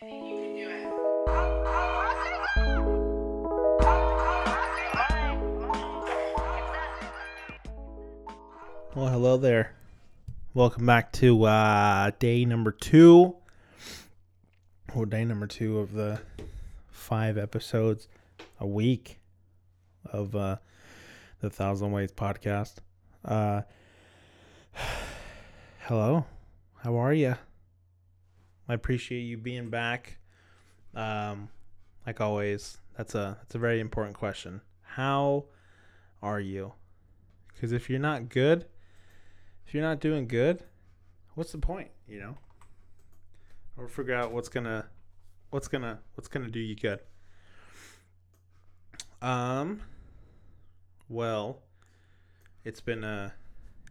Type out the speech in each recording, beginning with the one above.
Well, hello there. Welcome back to uh, day number two, or day number two of the five episodes a week of uh, the Thousand Ways podcast. Uh, hello, how are you? I appreciate you being back. Um, like always, that's a that's a very important question. How are you? Because if you're not good, if you're not doing good, what's the point? You know, or figure out what's gonna what's gonna what's gonna do you good. Um. Well, it's been a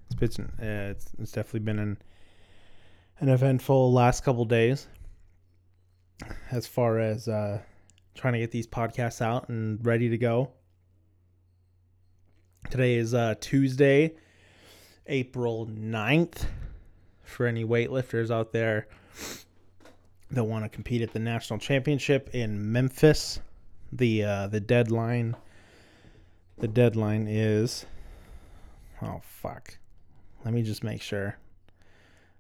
it's been uh, it's, it's definitely been an an eventful last couple days as far as uh trying to get these podcasts out and ready to go. Today is uh Tuesday, April 9th. For any weightlifters out there that want to compete at the national championship in Memphis, the uh the deadline the deadline is oh fuck. Let me just make sure.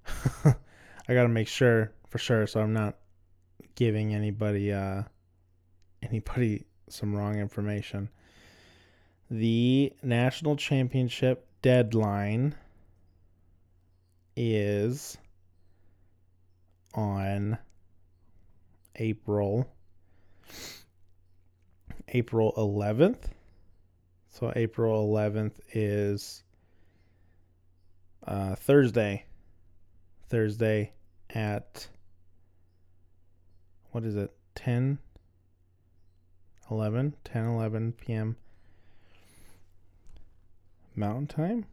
I got to make sure for sure so I'm not giving anybody uh anybody some wrong information. The national championship deadline is on April April 11th. So April 11th is uh, Thursday. Thursday at what is it? 10 11 10 11 p.m. Mountain time?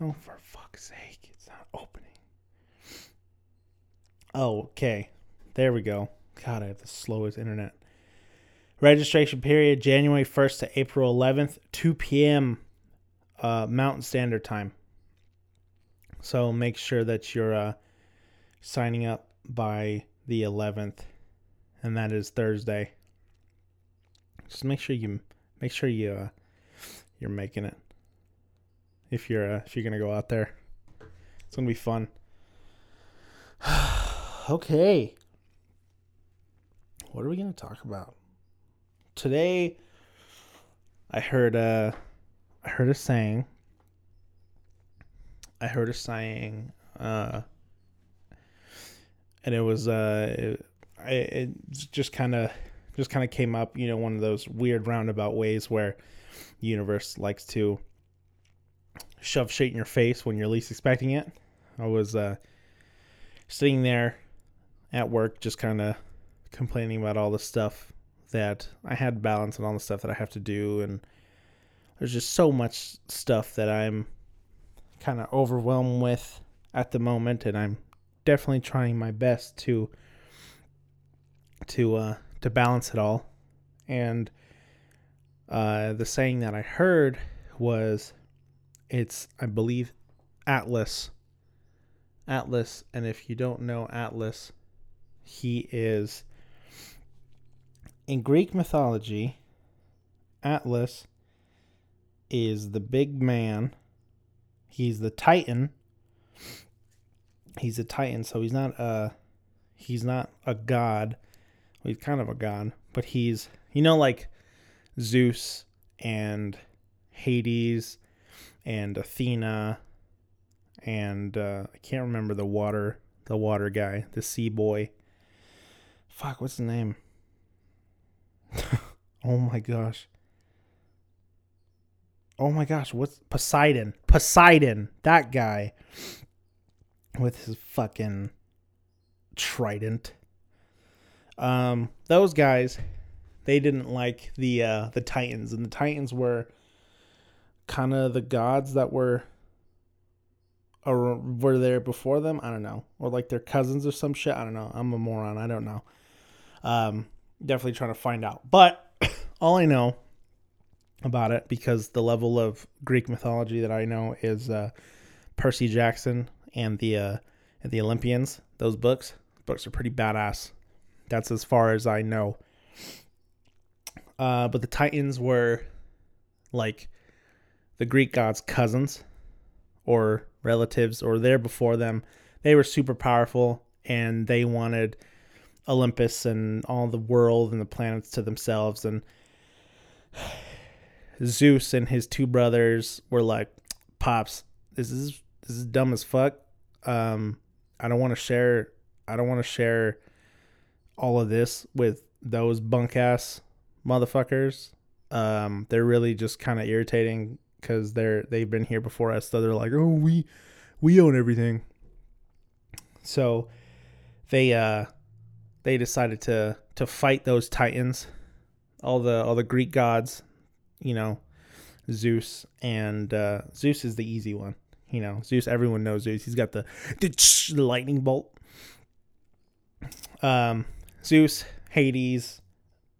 Oh, for fuck's sake, it's not opening. Oh, okay. There we go. God, I have the slowest internet. Registration period January 1st to April 11th, 2 p.m. Uh, Mountain Standard Time. So make sure that you're uh, signing up by the 11th, and that is Thursday. Just make sure you make sure you uh, you're making it. If you're uh, if you're gonna go out there, it's gonna be fun. okay, what are we gonna talk about today? I heard uh, I heard a saying. I heard a saying, uh, and it was uh, it, it just kind of just kind of came up, you know, one of those weird roundabout ways where the universe likes to shove shit in your face when you're least expecting it. I was uh, sitting there at work, just kind of complaining about all the stuff that I had to balance and all the stuff that I have to do, and there's just so much stuff that I'm kind of overwhelmed with at the moment, and I'm definitely trying my best to to uh, to balance it all. And uh, the saying that I heard was, "It's I believe Atlas." Atlas, and if you don't know Atlas, he is in Greek mythology. Atlas is the big man. He's the Titan. He's a Titan, so he's not a he's not a god. He's kind of a god, but he's you know like Zeus and Hades and Athena and uh, I can't remember the water the water guy, the sea boy. Fuck, what's his name? oh my gosh. Oh my gosh, what's Poseidon? Poseidon, that guy with his fucking trident. Um, those guys, they didn't like the uh, the Titans, and the Titans were kind of the gods that were or were there before them. I don't know, or like their cousins or some shit. I don't know. I'm a moron. I don't know. Um, definitely trying to find out. But all I know about it because the level of Greek mythology that I know is uh, Percy Jackson and the uh, the Olympians. Those books, books are pretty badass. That's as far as I know. Uh, but the Titans were like the Greek gods' cousins or relatives or there before them. They were super powerful and they wanted Olympus and all the world and the planets to themselves. And Zeus and his two brothers were like, "Pops, this is this is dumb as fuck. Um, I don't want to share. I don't want to share all of this with those bunk ass motherfuckers. Um, they're really just kind of irritating because they're they've been here before us. So they're like, oh, we we own everything. So they uh they decided to to fight those titans, all the all the Greek gods, you know, Zeus and uh, Zeus is the easy one. You know, Zeus. Everyone knows Zeus. He's got the the lightning bolt. Um, Zeus, Hades,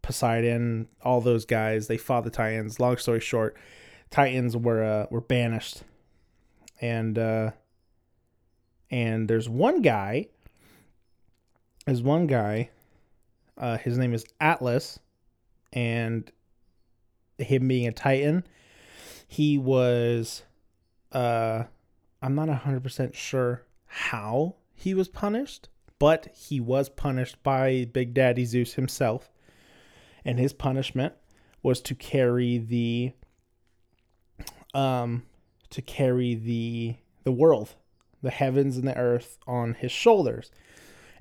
Poseidon, all those guys. They fought the Titans. Long story short, Titans were uh, were banished, and uh, and there's one guy. There's one guy. Uh, his name is Atlas, and him being a Titan, he was uh I'm not 100% sure how he was punished, but he was punished by Big Daddy Zeus himself. And his punishment was to carry the um to carry the the world, the heavens and the earth on his shoulders.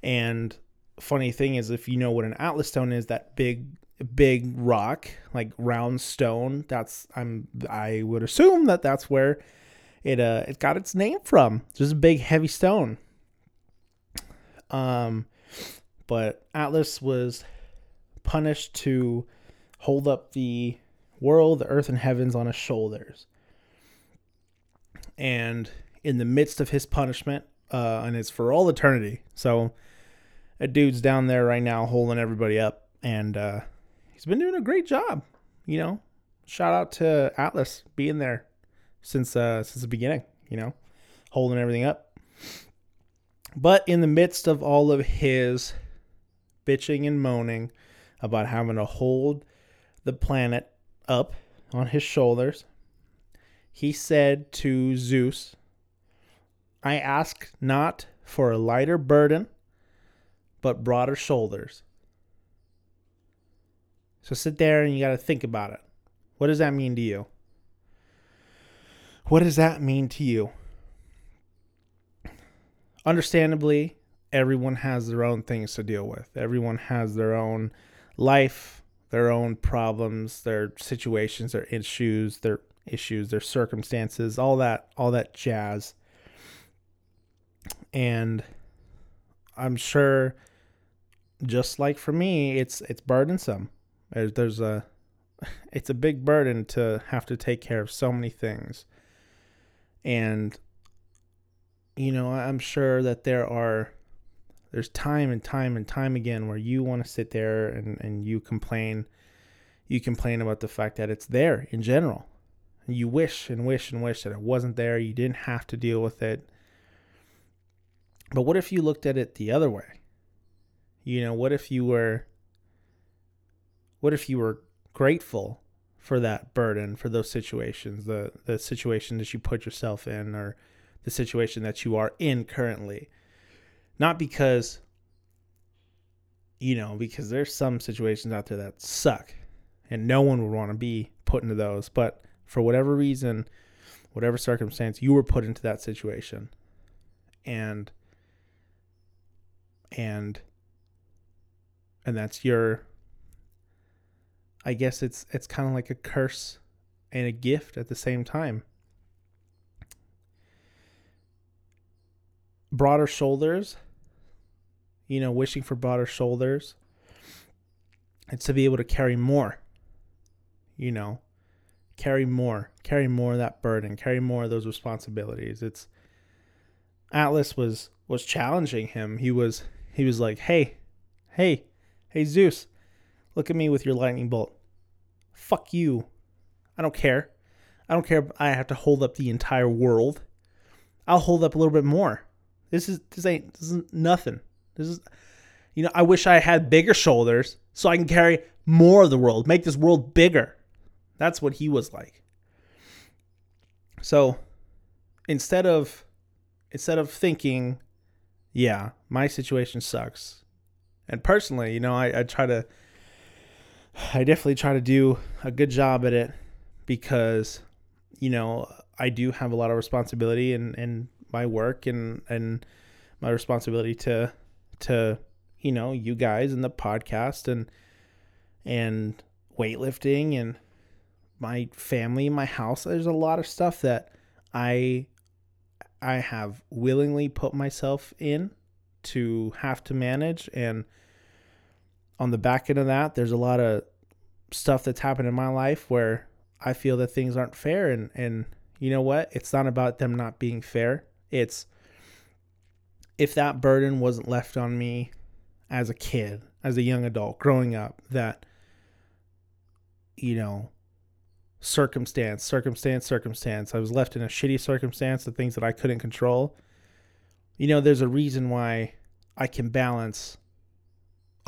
And funny thing is if you know what an atlas stone is, that big big rock, like round stone, that's I'm I would assume that that's where it uh it got its name from. Just a big heavy stone. Um but Atlas was punished to hold up the world, the earth and heavens on his shoulders. And in the midst of his punishment, uh, and it's for all eternity. So a dude's down there right now holding everybody up, and uh, he's been doing a great job. You know, shout out to Atlas being there since uh, since the beginning. You know, holding everything up. But in the midst of all of his bitching and moaning about having to hold the planet up on his shoulders, he said to Zeus, I ask not for a lighter burden, but broader shoulders. So sit there and you got to think about it. What does that mean to you? What does that mean to you? Understandably, everyone has their own things to deal with. Everyone has their own life, their own problems, their situations, their issues, their issues, their circumstances, all that, all that jazz. And I'm sure just like for me, it's it's burdensome. There's there's a it's a big burden to have to take care of so many things. And you know, I'm sure that there are there's time and time and time again where you want to sit there and, and you complain you complain about the fact that it's there in general. You wish and wish and wish that it wasn't there, you didn't have to deal with it. But what if you looked at it the other way? You know, what if you were what if you were grateful for that burden, for those situations, the the situation that you put yourself in, or the situation that you are in currently. Not because, you know, because there's some situations out there that suck, and no one would want to be put into those. But for whatever reason, whatever circumstance, you were put into that situation, and and and that's your I guess it's it's kind of like a curse and a gift at the same time. Broader shoulders, you know, wishing for broader shoulders. It's to be able to carry more, you know, carry more, carry more of that burden, carry more of those responsibilities. It's Atlas was was challenging him. He was he was like, "Hey, hey, hey Zeus, look at me with your lightning bolt fuck you. I don't care. I don't care if I have to hold up the entire world. I'll hold up a little bit more. This is this ain't this is nothing. This is, you know, I wish I had bigger shoulders so I can carry more of the world, make this world bigger. That's what he was like. So instead of instead of thinking, yeah, my situation sucks. And personally, you know, I, I try to I definitely try to do a good job at it because, you know, I do have a lot of responsibility in, in my work and, and my responsibility to to, you know, you guys and the podcast and and weightlifting and my family, my house. There's a lot of stuff that I I have willingly put myself in to have to manage and on the back end of that there's a lot of stuff that's happened in my life where I feel that things aren't fair and and you know what? It's not about them not being fair. It's if that burden wasn't left on me as a kid, as a young adult growing up that you know circumstance, circumstance, circumstance. I was left in a shitty circumstance, the things that I couldn't control. You know, there's a reason why I can balance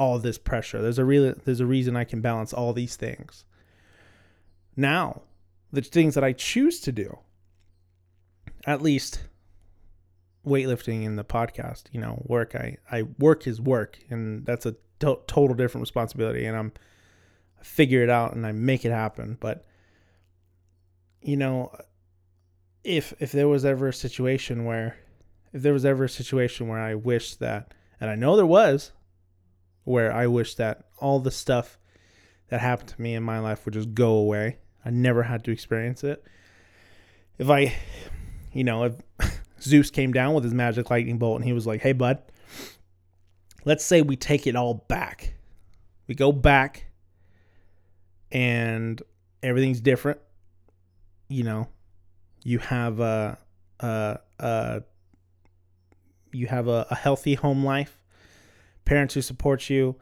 all this pressure. There's a real there's a reason I can balance all these things. Now, the things that I choose to do, at least weightlifting in the podcast, you know, work I I work is work and that's a to- total different responsibility and I'm I figure it out and I make it happen, but you know, if if there was ever a situation where if there was ever a situation where I wish that and I know there was where I wish that all the stuff that happened to me in my life would just go away. I never had to experience it. If I, you know, if Zeus came down with his magic lightning bolt and he was like, hey, bud, let's say we take it all back. We go back and everything's different. You know, you have a, a, a you have a, a healthy home life parents who support you,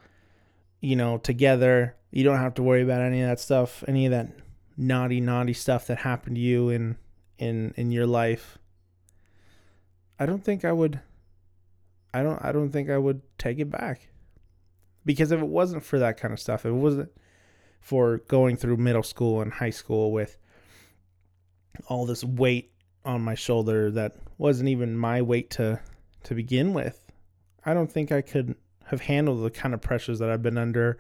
you know, together. You don't have to worry about any of that stuff, any of that naughty, naughty stuff that happened to you in in in your life. I don't think I would I don't I don't think I would take it back. Because if it wasn't for that kind of stuff, if it wasn't for going through middle school and high school with all this weight on my shoulder that wasn't even my weight to to begin with. I don't think I could have handled the kind of pressures that I've been under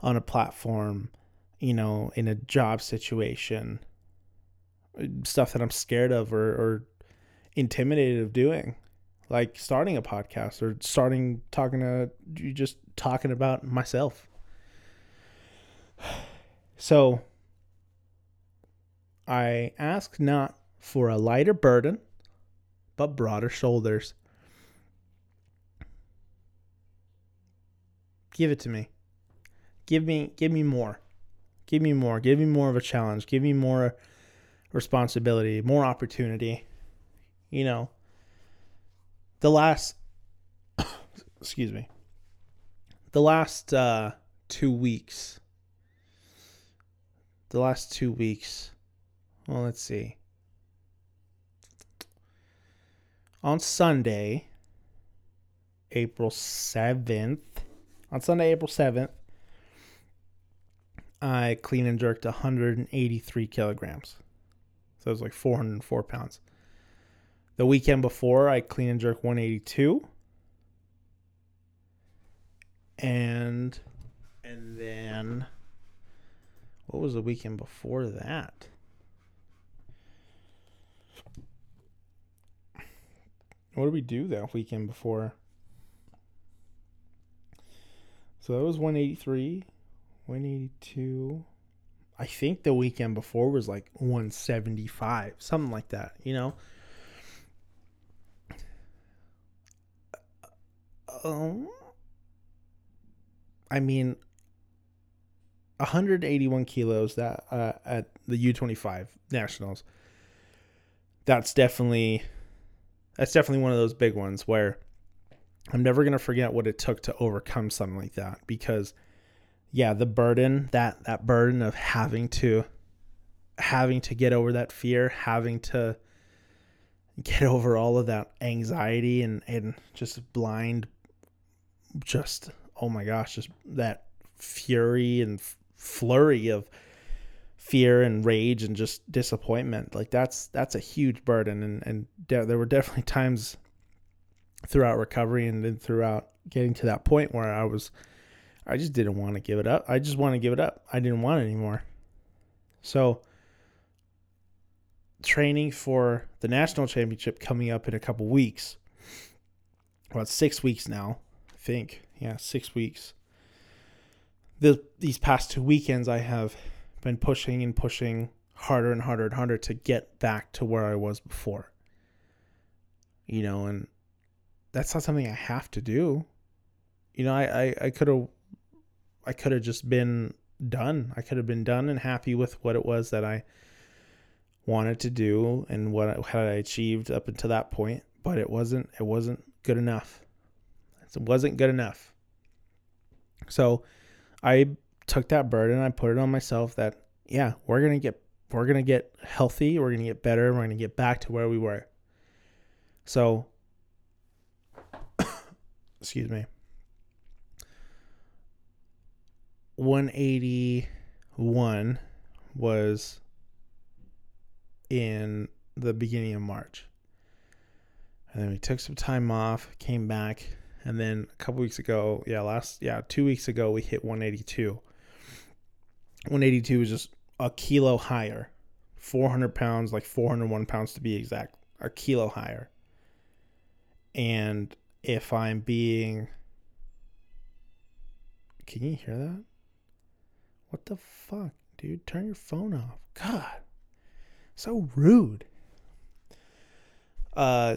on a platform, you know, in a job situation, stuff that I'm scared of or, or intimidated of doing, like starting a podcast or starting talking to you just talking about myself. So I ask not for a lighter burden, but broader shoulders. Give it to me. Give me give me more. Give me more. Give me more of a challenge. Give me more responsibility, more opportunity. You know, the last excuse me. The last uh 2 weeks the last 2 weeks. Well, let's see. On Sunday, April 7th, on Sunday, April 7th, I clean and jerked 183 kilograms. So it was like 404 pounds. The weekend before, I clean and jerk 182. And and then what was the weekend before that? What did we do that weekend before? So that was 183, 182. I think the weekend before was like 175, something like that, you know? Um, I mean, 181 kilos that uh, at the U25 nationals. That's definitely that's definitely one of those big ones where I'm never going to forget what it took to overcome something like that because yeah, the burden, that that burden of having to having to get over that fear, having to get over all of that anxiety and and just blind just oh my gosh, just that fury and flurry of fear and rage and just disappointment. Like that's that's a huge burden, and and de- there were definitely times throughout recovery and then throughout getting to that point where I was, I just didn't want to give it up. I just want to give it up. I didn't want it anymore. So training for the national championship coming up in a couple weeks. About six weeks now, I think. Yeah, six weeks. The these past two weekends, I have been pushing and pushing harder and harder and harder to get back to where I was before. You know, and that's not something I have to do. You know, I I, could have I could have just been done. I could have been done and happy with what it was that I wanted to do and what I, had I achieved up until that point, but it wasn't it wasn't good enough. It wasn't good enough. So I took that burden I put it on myself that yeah, we're to get we're to get healthy, we're to get better, we're to get back to where we were. So excuse me. 181 was in the beginning of March. And then we took some time off, came back, and then a couple weeks ago, yeah, last yeah, 2 weeks ago we hit 182. 182 is just a kilo higher. 400 pounds, like 401 pounds to be exact, a kilo higher. And if I'm being. Can you hear that? What the fuck, dude? Turn your phone off. God. So rude. Uh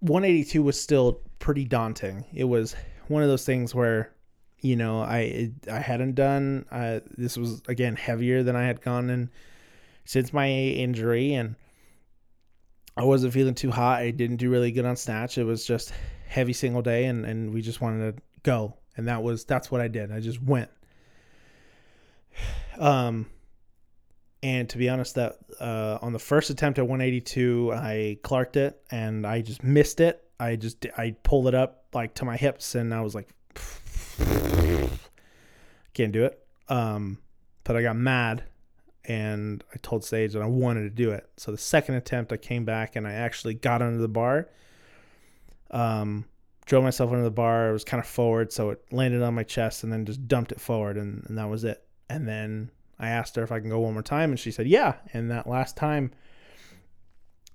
182 was still pretty daunting. It was one of those things where you know, I I hadn't done uh this was again heavier than I had gone in since my injury and I wasn't feeling too hot. I didn't do really good on snatch. It was just heavy single day and and we just wanted to go. And that was that's what I did. I just went. Um and to be honest that uh on the first attempt at 182 I clarked it and I just missed it. I just I pulled it up like to my hips and I was like can't do it. Um but I got mad and I told Sage that I wanted to do it. So the second attempt, I came back and I actually got under the bar. Um, drove myself under the bar. It was kind of forward, so it landed on my chest and then just dumped it forward, and, and that was it. And then I asked her if I can go one more time, and she said yeah. And that last time,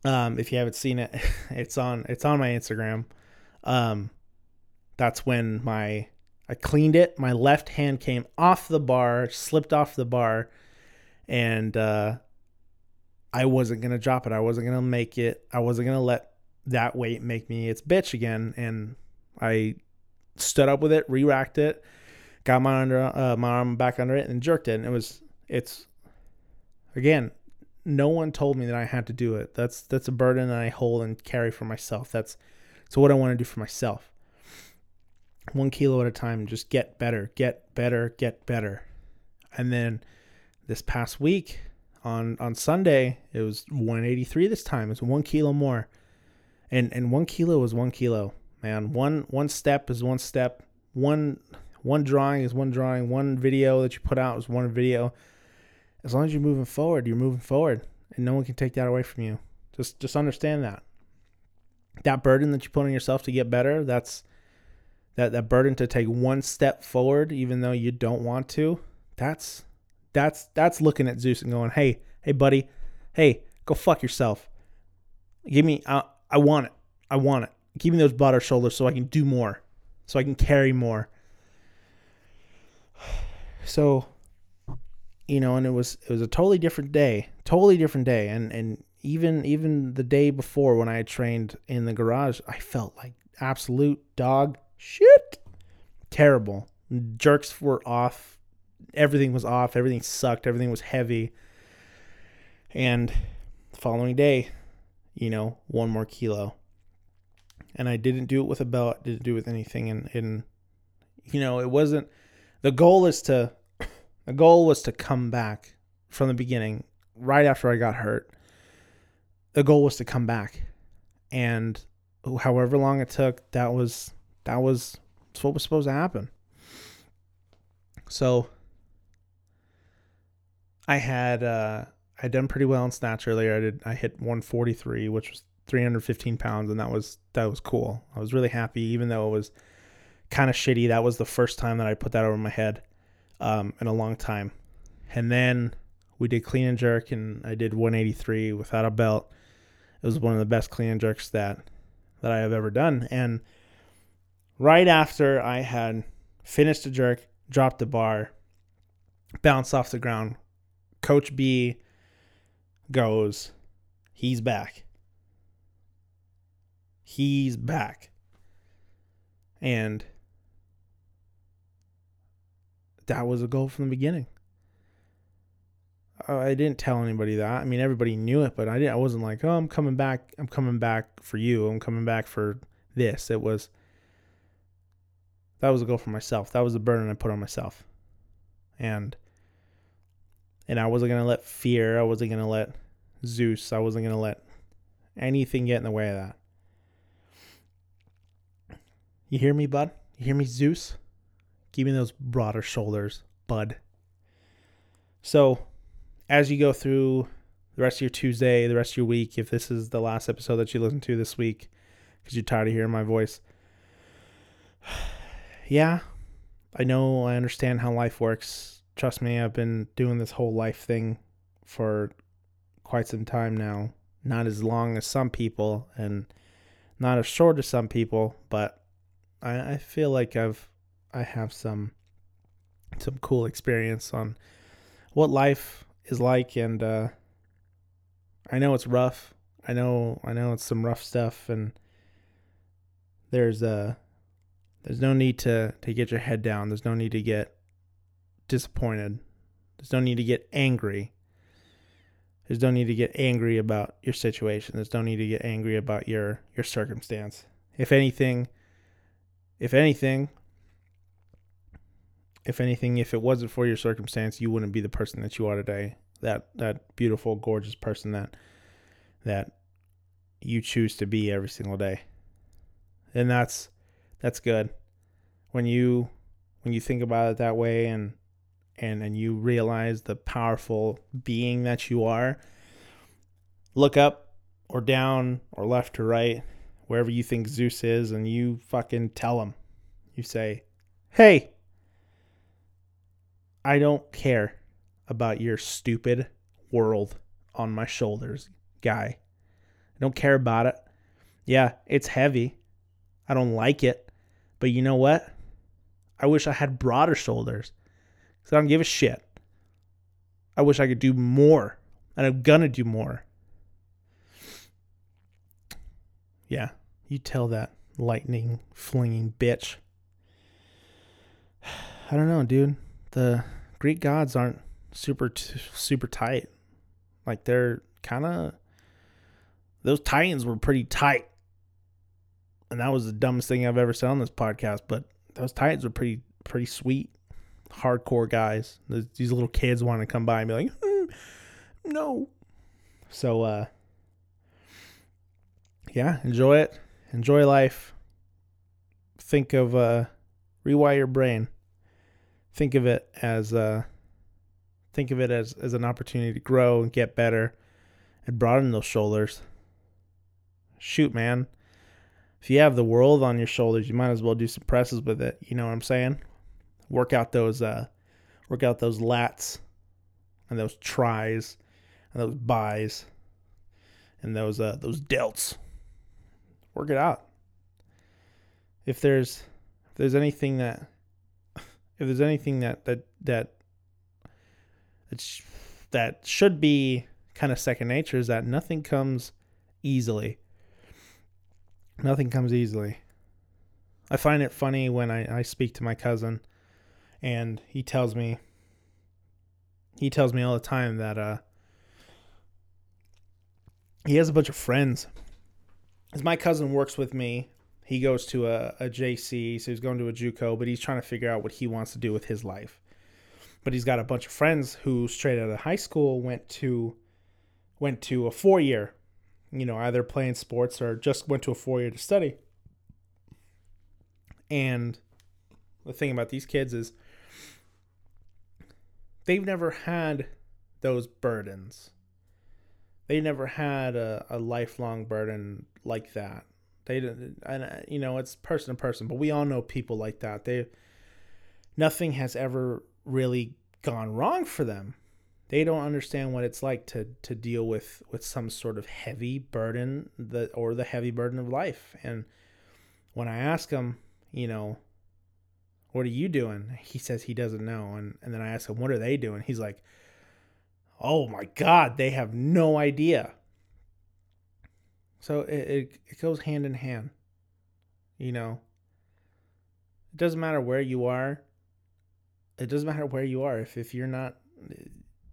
um, if you haven't seen it, it's on it's on my Instagram. Um, that's when my I cleaned it. My left hand came off the bar, slipped off the bar and uh, I wasn't gonna drop it. I wasn't gonna make it. I wasn't gonna let that weight make me its bitch again. And I stood up with it, re-racked it, got my under uh, my arm back under it, and jerked it. And it was it's again. No one told me that I had to do it. That's that's a burden that I hold and carry for myself. That's so what I want to do for myself. One kilo at a time. Just get better, get better, get better, and then this past week on on Sunday it was 183 this time. It's one kilo more, and and one kilo is one kilo, man. One one step is one step. One one drawing is one drawing. One video that you put out is one video. As long as you're moving forward, you're moving forward, and no one can take that away from you. Just just understand that. That burden that you put on yourself to get better, that's that that burden to take one step forward even though you don't want to. That's that's that's looking at Zeus and going, "Hey, hey, buddy, hey, go fuck yourself. Give me, I, I want it. I want it. Give me those butter shoulders so I can do more, so I can carry more." So, you know, and it was it was a totally different day, totally different day, and and even even the day before when I trained in the garage, I felt like absolute dog shit, terrible. Jerks were off everything was off, everything sucked, everything was heavy. And the following day, you know, one more kilo. And I didn't do it with a belt, didn't do it with anything and and you know, it wasn't the goal is to the goal was to come back from the beginning right after I got hurt. The goal was to come back. And however long it took, that was that was what was supposed to happen. So I had uh I done pretty well in snatch earlier. I did I hit 143, which was 315 pounds, and that was that was cool. I was really happy, even though it was kind of shitty. That was the first time that I put that over my head um, in a long time. And then we did clean and jerk, and I did 183 without a belt. It was one of the best clean and jerks that that I have ever done. And right after I had finished the jerk, dropped the bar, bounced off the ground, Coach B goes, he's back. He's back. And that was a goal from the beginning. I didn't tell anybody that. I mean, everybody knew it, but I didn't. I wasn't like, "Oh, I'm coming back. I'm coming back for you. I'm coming back for this." It was that was a goal for myself. That was a burden I put on myself, and and I wasn't gonna let fear. I wasn't gonna let Zeus. I wasn't gonna let anything get in the way of that. You hear me, bud? You hear me, Zeus? Give me those broader shoulders, bud. So, as you go through the rest of your Tuesday, the rest of your week, if this is the last episode that you listen to this week because you're tired of hearing my voice, yeah, I know, I understand how life works. Trust me, I've been doing this whole life thing for quite some time now. Not as long as some people and not as short as some people, but I, I feel like I've I have some some cool experience on what life is like and uh I know it's rough. I know I know it's some rough stuff and there's uh there's no need to to get your head down. There's no need to get disappointed. There's no need to get angry. There's no need to get angry about your situation. There's no need to get angry about your your circumstance. If anything, if anything, if anything, if it wasn't for your circumstance, you wouldn't be the person that you are today. That that beautiful, gorgeous person that that you choose to be every single day. And that's that's good. When you when you think about it that way and and and you realize the powerful being that you are, look up or down or left or right, wherever you think Zeus is, and you fucking tell him. You say, "Hey, I don't care about your stupid world on my shoulders, guy. I don't care about it. Yeah, it's heavy. I don't like it. But you know what? I wish I had broader shoulders because I don't give a shit. I wish I could do more, and I'm gonna do more. Yeah, you tell that lightning flinging bitch. I don't know, dude. The Greek gods aren't super t- super tight. Like they're kind of those Titans were pretty tight. And that was the dumbest thing I've ever said on this podcast, but those Titans were pretty pretty sweet, hardcore guys. These little kids want to come by and be like, mm, "No." So uh yeah, enjoy it. Enjoy life. Think of uh rewire your brain think of it as uh, think of it as, as an opportunity to grow and get better and broaden those shoulders. Shoot, man. If you have the world on your shoulders, you might as well do some presses with it. You know what I'm saying? Work out those uh, work out those lats and those tries and those buys and those uh, those delts. Work it out. If there's if there's anything that if there's anything that that that it's, that should be kind of second nature is that nothing comes easily. Nothing comes easily. I find it funny when I, I speak to my cousin and he tells me he tells me all the time that uh he has a bunch of friends. As my cousin works with me he goes to a, a JC, so he's going to a JUCO, but he's trying to figure out what he wants to do with his life. But he's got a bunch of friends who straight out of high school went to went to a four year, you know, either playing sports or just went to a four year to study. And the thing about these kids is they've never had those burdens. They never had a, a lifelong burden like that. They didn't, and uh, you know, it's person to person, but we all know people like that. They, nothing has ever really gone wrong for them. They don't understand what it's like to to deal with with some sort of heavy burden, that or the heavy burden of life. And when I ask them, you know, what are you doing? He says he doesn't know. And, and then I ask him, what are they doing? He's like, oh my God, they have no idea. So it, it, it goes hand in hand. You know, it doesn't matter where you are. It doesn't matter where you are. If, if you're not,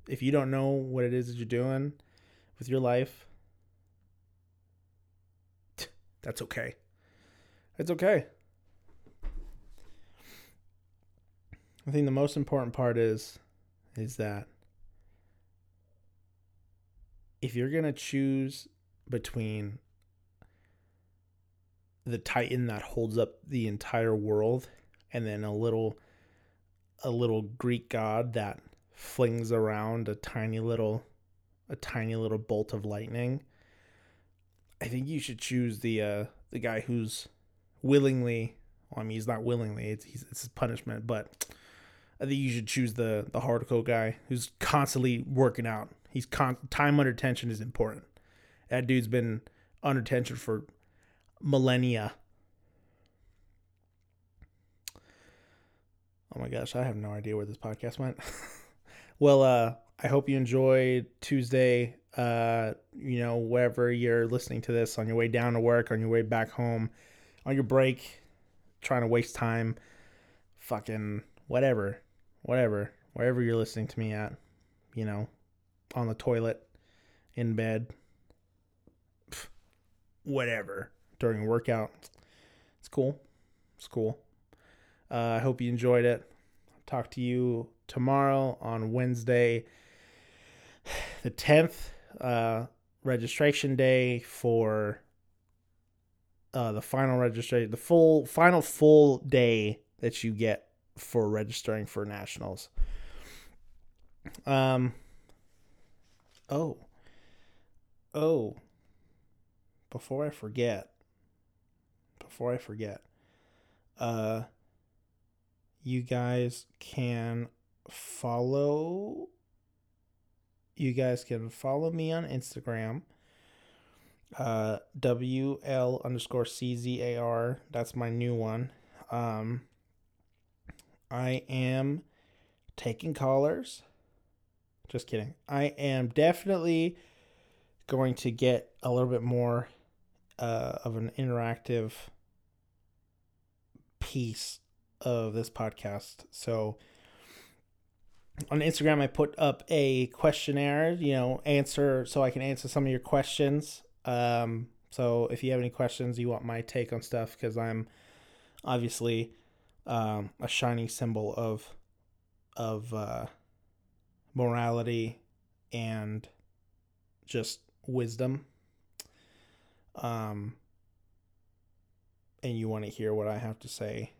if you don't know what it is that you're doing with your life, that's okay. It's okay. I think the most important part is is that if you're going to choose between the titan that holds up the entire world and then a little a little greek god that flings around a tiny little a tiny little bolt of lightning i think you should choose the uh the guy who's willingly well, i mean he's not willingly it's he's, it's his punishment but I think you should choose the the hardcore guy who's constantly working out. He's con- time under tension is important. That dude's been under tension for millennia. Oh my gosh, I have no idea where this podcast went. well, uh, I hope you enjoyed Tuesday. Uh, you know, wherever you're listening to this, on your way down to work, on your way back home, on your break, trying to waste time, fucking whatever whatever, wherever you're listening to me at, you know, on the toilet, in bed, whatever, during a workout. It's cool. It's cool. Uh, I hope you enjoyed it. talk to you tomorrow on Wednesday, the 10th, uh, registration day for uh, the final registration, the full, final full day that you get for registering for nationals. Um. Oh. Oh. Before I forget. Before I forget. Uh. You guys can follow. You guys can follow me on Instagram. Uh, WL underscore CZAR. That's my new one. Um, I am taking callers. Just kidding. I am definitely going to get a little bit more uh, of an interactive piece of this podcast. So on Instagram, I put up a questionnaire, you know, answer so I can answer some of your questions. Um, so if you have any questions, you want my take on stuff, because I'm obviously um, a shining symbol of of uh, morality and just wisdom. Um, and you want to hear what I have to say,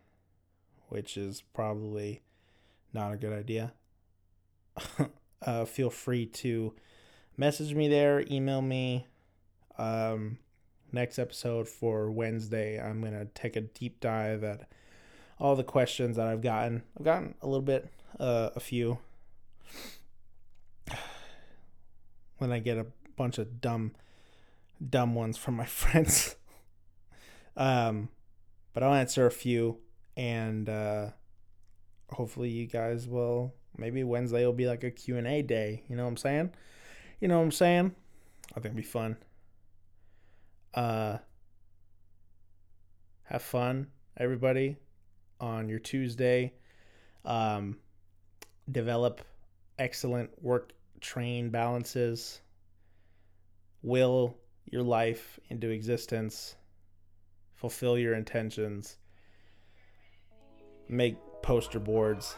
which is probably not a good idea. uh, feel free to message me there, email me. Um, next episode for Wednesday, I'm going to take a deep dive at all the questions that I've gotten. I've gotten a little bit, uh, a few. When I get a bunch of dumb, dumb ones from my friends. um, but I'll answer a few, and uh, hopefully you guys will. Maybe Wednesday will be like a Q and A day. You know what I'm saying? You know what I'm saying? I think it'll be fun. Uh, have fun, everybody on your Tuesday. Um, develop excellent work train balances. Will your life into existence. Fulfill your intentions. Make poster boards.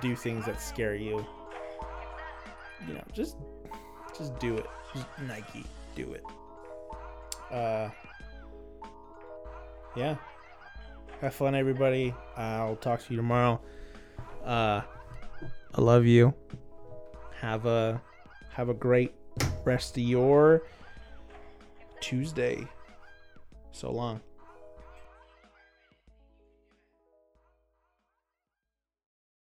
Do things that scare you. You know, just just do it. Just Nike, do it. Uh yeah. Have fun, everybody. I'll talk to you tomorrow. Uh, I love you. Have a have a great rest of your Tuesday. So long.